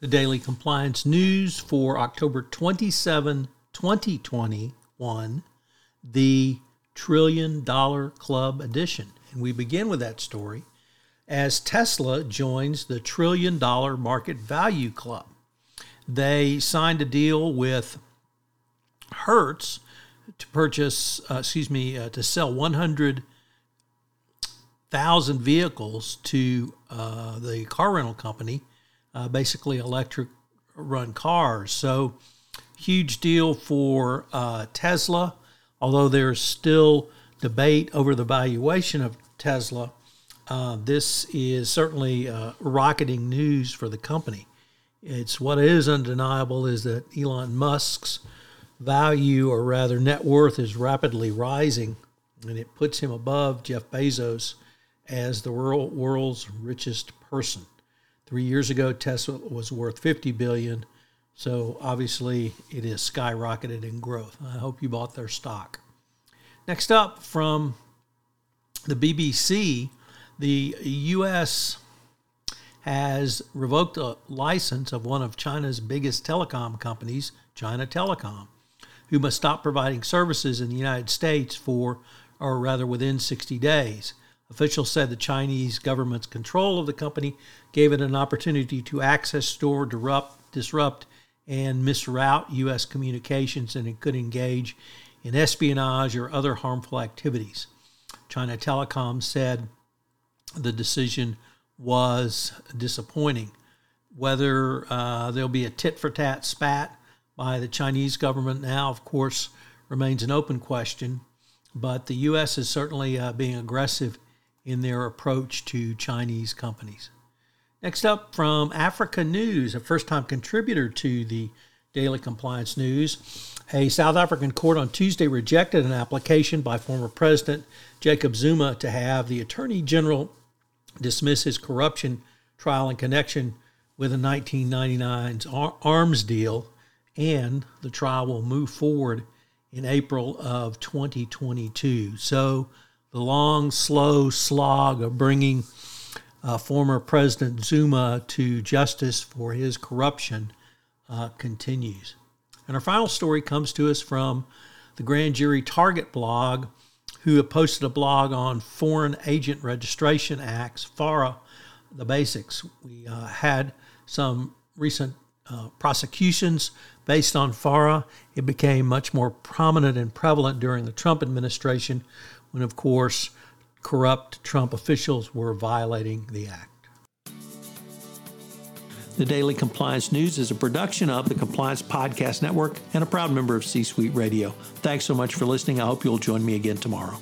The daily compliance news for October 27, 2021, the Trillion Dollar Club edition. And we begin with that story as Tesla joins the Trillion Dollar Market Value Club. They signed a deal with Hertz to purchase, uh, excuse me, uh, to sell 100,000 vehicles to uh, the car rental company uh, basically electric run cars. So, huge deal for uh, Tesla, although there's still debate over the valuation of Tesla. Uh, this is certainly uh, rocketing news for the company. It's what is undeniable is that Elon Musk's value, or rather net worth, is rapidly rising, and it puts him above Jeff Bezos as the world, world's richest person. Three years ago, Tesla was worth 50 billion. So obviously, it is skyrocketed in growth. I hope you bought their stock. Next up, from the BBC, the U.S. has revoked a license of one of China's biggest telecom companies, China Telecom, who must stop providing services in the United States for, or rather within 60 days. Officials said the Chinese government's control of the company gave it an opportunity to access, store, disrupt, disrupt and misroute U.S. communications, and it could engage in espionage or other harmful activities. China Telecom said the decision was disappointing. Whether uh, there'll be a tit for tat spat by the Chinese government now, of course, remains an open question. But the U.S. is certainly uh, being aggressive in their approach to Chinese companies. Next up from Africa News, a first time contributor to the Daily Compliance News. A South African court on Tuesday rejected an application by former President Jacob Zuma to have the Attorney General dismiss his corruption trial in connection with the 1999's arms deal, and the trial will move forward in April of 2022. So the long, slow slog of bringing uh, former President Zuma to justice for his corruption uh, continues. And our final story comes to us from the Grand Jury Target blog, who have posted a blog on Foreign Agent Registration Acts, FARA, the basics. We uh, had some recent uh, prosecutions based on FARA. It became much more prominent and prevalent during the Trump administration when, of course, corrupt Trump officials were violating the act. The Daily Compliance News is a production of the Compliance Podcast Network and a proud member of C Suite Radio. Thanks so much for listening. I hope you'll join me again tomorrow.